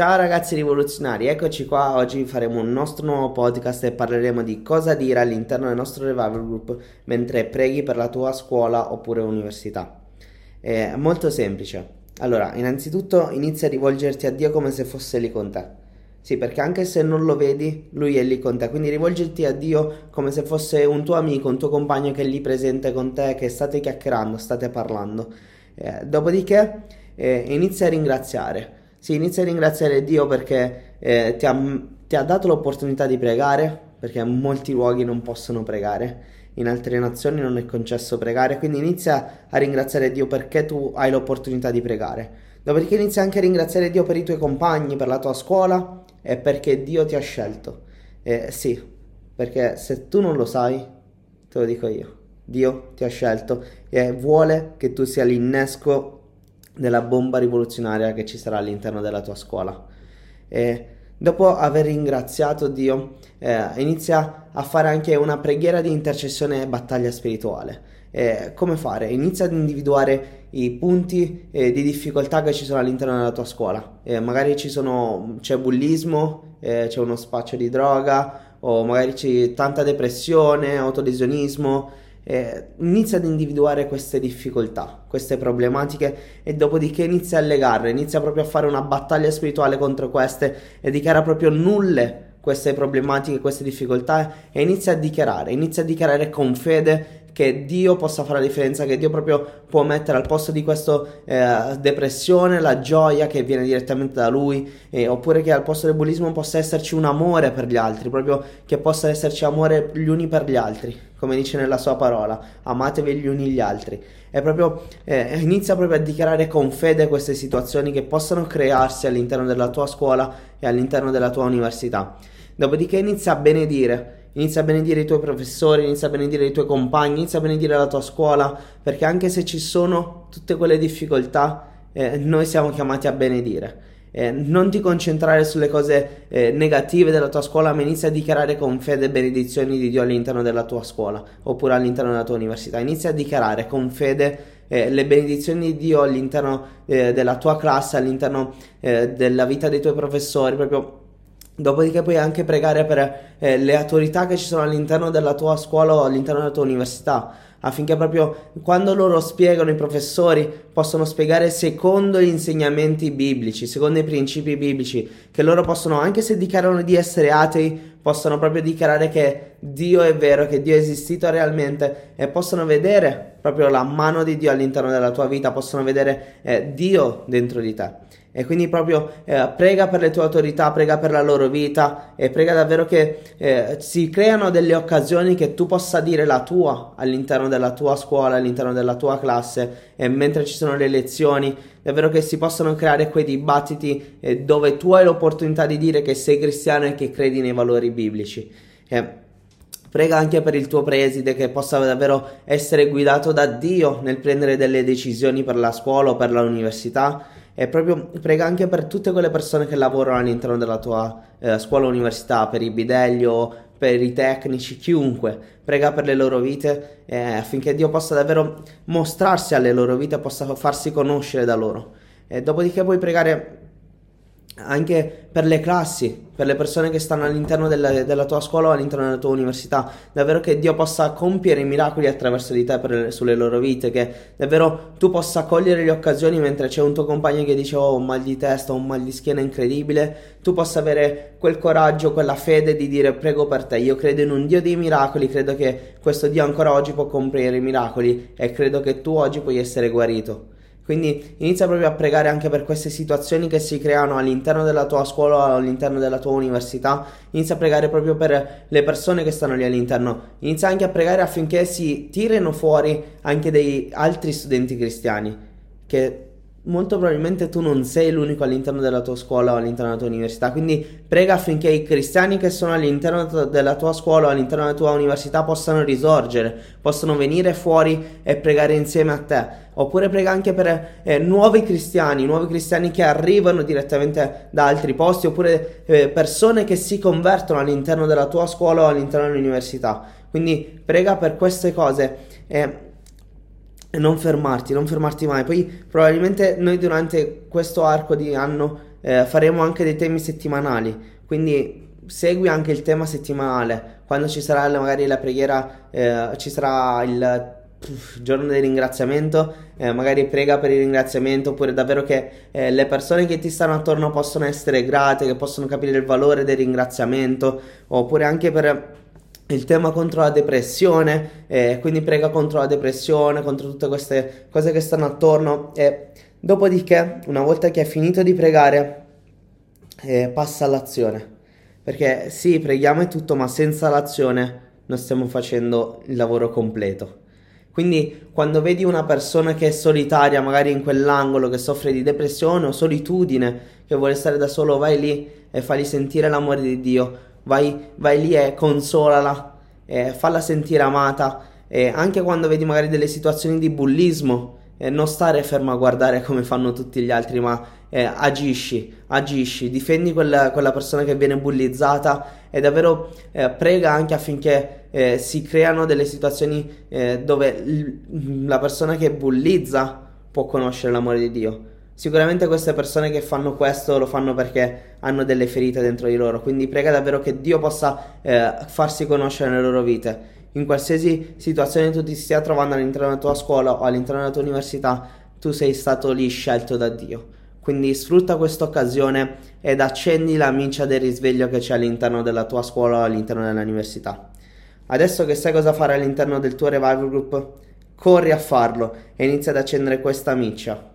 Ciao ragazzi rivoluzionari, eccoci qua, oggi faremo un nostro nuovo podcast e parleremo di cosa dire all'interno del nostro revival group mentre preghi per la tua scuola oppure università. È molto semplice. Allora, innanzitutto inizia a rivolgerti a Dio come se fosse lì con te. Sì, perché anche se non lo vedi, lui è lì con te. Quindi rivolgerti a Dio come se fosse un tuo amico, un tuo compagno che è lì presente con te, che state chiacchierando, state parlando. Eh, dopodiché eh, inizia a ringraziare sì, inizia a ringraziare Dio perché eh, ti, ha, ti ha dato l'opportunità di pregare, perché in molti luoghi non possono pregare, in altre nazioni non è concesso pregare, quindi inizia a ringraziare Dio perché tu hai l'opportunità di pregare. Dopodiché inizia anche a ringraziare Dio per i tuoi compagni, per la tua scuola e perché Dio ti ha scelto. Eh, sì, perché se tu non lo sai, te lo dico io. Dio ti ha scelto e vuole che tu sia l'innesco della bomba rivoluzionaria che ci sarà all'interno della tua scuola. E dopo aver ringraziato Dio, eh, inizia a fare anche una preghiera di intercessione e battaglia spirituale. Eh, come fare? Inizia ad individuare i punti eh, di difficoltà che ci sono all'interno della tua scuola. magari sono, c'è bullismo, eh, c'è uno spaccio di droga, o magari c'è tanta depressione, autolesionismo eh, inizia ad individuare queste difficoltà, queste problematiche e dopodiché inizia a legarle, inizia proprio a fare una battaglia spirituale contro queste e dichiara proprio nulle queste problematiche, queste difficoltà e inizia a dichiarare, inizia a dichiarare con fede che Dio possa fare la differenza, che Dio proprio può mettere al posto di questa eh, depressione la gioia che viene direttamente da Lui, eh, oppure che al posto del bullismo possa esserci un amore per gli altri, proprio che possa esserci amore gli uni per gli altri, come dice nella sua parola, amatevi gli uni gli altri. E proprio eh, inizia proprio a dichiarare con fede queste situazioni che possano crearsi all'interno della tua scuola e all'interno della tua università. Dopodiché inizia a benedire Inizia a benedire i tuoi professori, inizia a benedire i tuoi compagni, inizia a benedire la tua scuola, perché anche se ci sono tutte quelle difficoltà, eh, noi siamo chiamati a benedire. Eh, non ti concentrare sulle cose eh, negative della tua scuola, ma inizia a dichiarare con fede benedizioni di Dio all'interno della tua scuola oppure all'interno della tua università. Inizia a dichiarare con fede eh, le benedizioni di Dio all'interno eh, della tua classe, all'interno eh, della vita dei tuoi professori, proprio Dopodiché puoi anche pregare per eh, le autorità che ci sono all'interno della tua scuola o all'interno della tua università, affinché proprio quando loro spiegano, i professori possono spiegare secondo gli insegnamenti biblici, secondo i principi biblici, che loro possono, anche se dichiarano di essere atei, possono proprio dichiarare che Dio è vero, che Dio è esistito realmente e possono vedere proprio la mano di Dio all'interno della tua vita, possono vedere eh, Dio dentro di te. E quindi proprio eh, prega per le tue autorità, prega per la loro vita e prega davvero che eh, si creano delle occasioni che tu possa dire la tua all'interno della tua scuola, all'interno della tua classe e mentre ci sono le lezioni, davvero che si possano creare quei dibattiti eh, dove tu hai l'opportunità di dire che sei cristiano e che credi nei valori biblici. Prega anche per il tuo preside che possa davvero essere guidato da Dio nel prendere delle decisioni per la scuola o per l'università e proprio prega anche per tutte quelle persone che lavorano all'interno della tua eh, scuola o università, per i bidelli o per i tecnici, chiunque. Prega per le loro vite eh, affinché Dio possa davvero mostrarsi alle loro vite possa farsi conoscere da loro. E dopodiché puoi pregare anche per le classi, per le persone che stanno all'interno della, della, tua scuola o all'interno della tua università, davvero che Dio possa compiere i miracoli attraverso di te per, sulle loro vite, che davvero tu possa cogliere le occasioni mentre c'è un tuo compagno che dice oh, ho un mal di testa, ho un mal di schiena incredibile, tu possa avere quel coraggio, quella fede di dire prego per te, io credo in un Dio dei miracoli, credo che questo Dio ancora oggi può compiere i miracoli e credo che tu oggi puoi essere guarito. Quindi inizia proprio a pregare anche per queste situazioni che si creano all'interno della tua scuola o all'interno della tua università. Inizia a pregare proprio per le persone che stanno lì all'interno. Inizia anche a pregare affinché si tirino fuori anche dei altri studenti cristiani che molto probabilmente tu non sei l'unico all'interno della tua scuola o all'interno della tua università, quindi prega affinché i cristiani che sono all'interno della tua scuola o all'interno della tua università possano risorgere, possano venire fuori e pregare insieme a te. Oppure prega anche per eh, nuovi cristiani, nuovi cristiani che arrivano direttamente da altri posti, oppure eh, persone che si convertono all'interno della tua scuola o all'interno dell'università. Quindi prega per queste cose. Eh, non fermarti, non fermarti mai. Poi probabilmente noi durante questo arco di anno eh, faremo anche dei temi settimanali, quindi segui anche il tema settimanale, quando ci sarà magari la preghiera, eh, ci sarà il giorno del ringraziamento, eh, magari prega per il ringraziamento, oppure davvero che eh, le persone che ti stanno attorno possono essere grate, che possono capire il valore del ringraziamento, oppure anche per il tema contro la depressione, eh, quindi prega contro la depressione, contro tutte queste cose che stanno attorno e dopodiché, una volta che hai finito di pregare, eh, passa all'azione. Perché sì, preghiamo e tutto, ma senza l'azione non stiamo facendo il lavoro completo. Quindi quando vedi una persona che è solitaria, magari in quell'angolo, che soffre di depressione o solitudine, che vuole stare da solo, vai lì e fagli sentire l'amore di Dio, vai, vai lì e consolala, e falla sentire amata. E anche quando vedi magari delle situazioni di bullismo, eh, non stare fermo a guardare come fanno tutti gli altri, ma eh, agisci, agisci, difendi quella, quella, persona che viene bullizzata e davvero eh, prega anche affinché eh, si creano delle situazioni eh, dove l- la persona che bullizza può conoscere l'amore di Dio. Sicuramente queste persone che fanno questo lo fanno perché hanno delle ferite dentro di loro, quindi prega davvero che Dio possa eh, farsi conoscere nelle loro vite. In qualsiasi situazione tu ti stia trovando all'interno della tua scuola o all'interno della tua università, tu sei stato lì scelto da Dio. Quindi sfrutta questa occasione ed accendi la miccia del risveglio che c'è all'interno della tua scuola o all'interno dell'università. Adesso che sai cosa fare all'interno del tuo revival group, corri a farlo e inizia ad accendere questa miccia.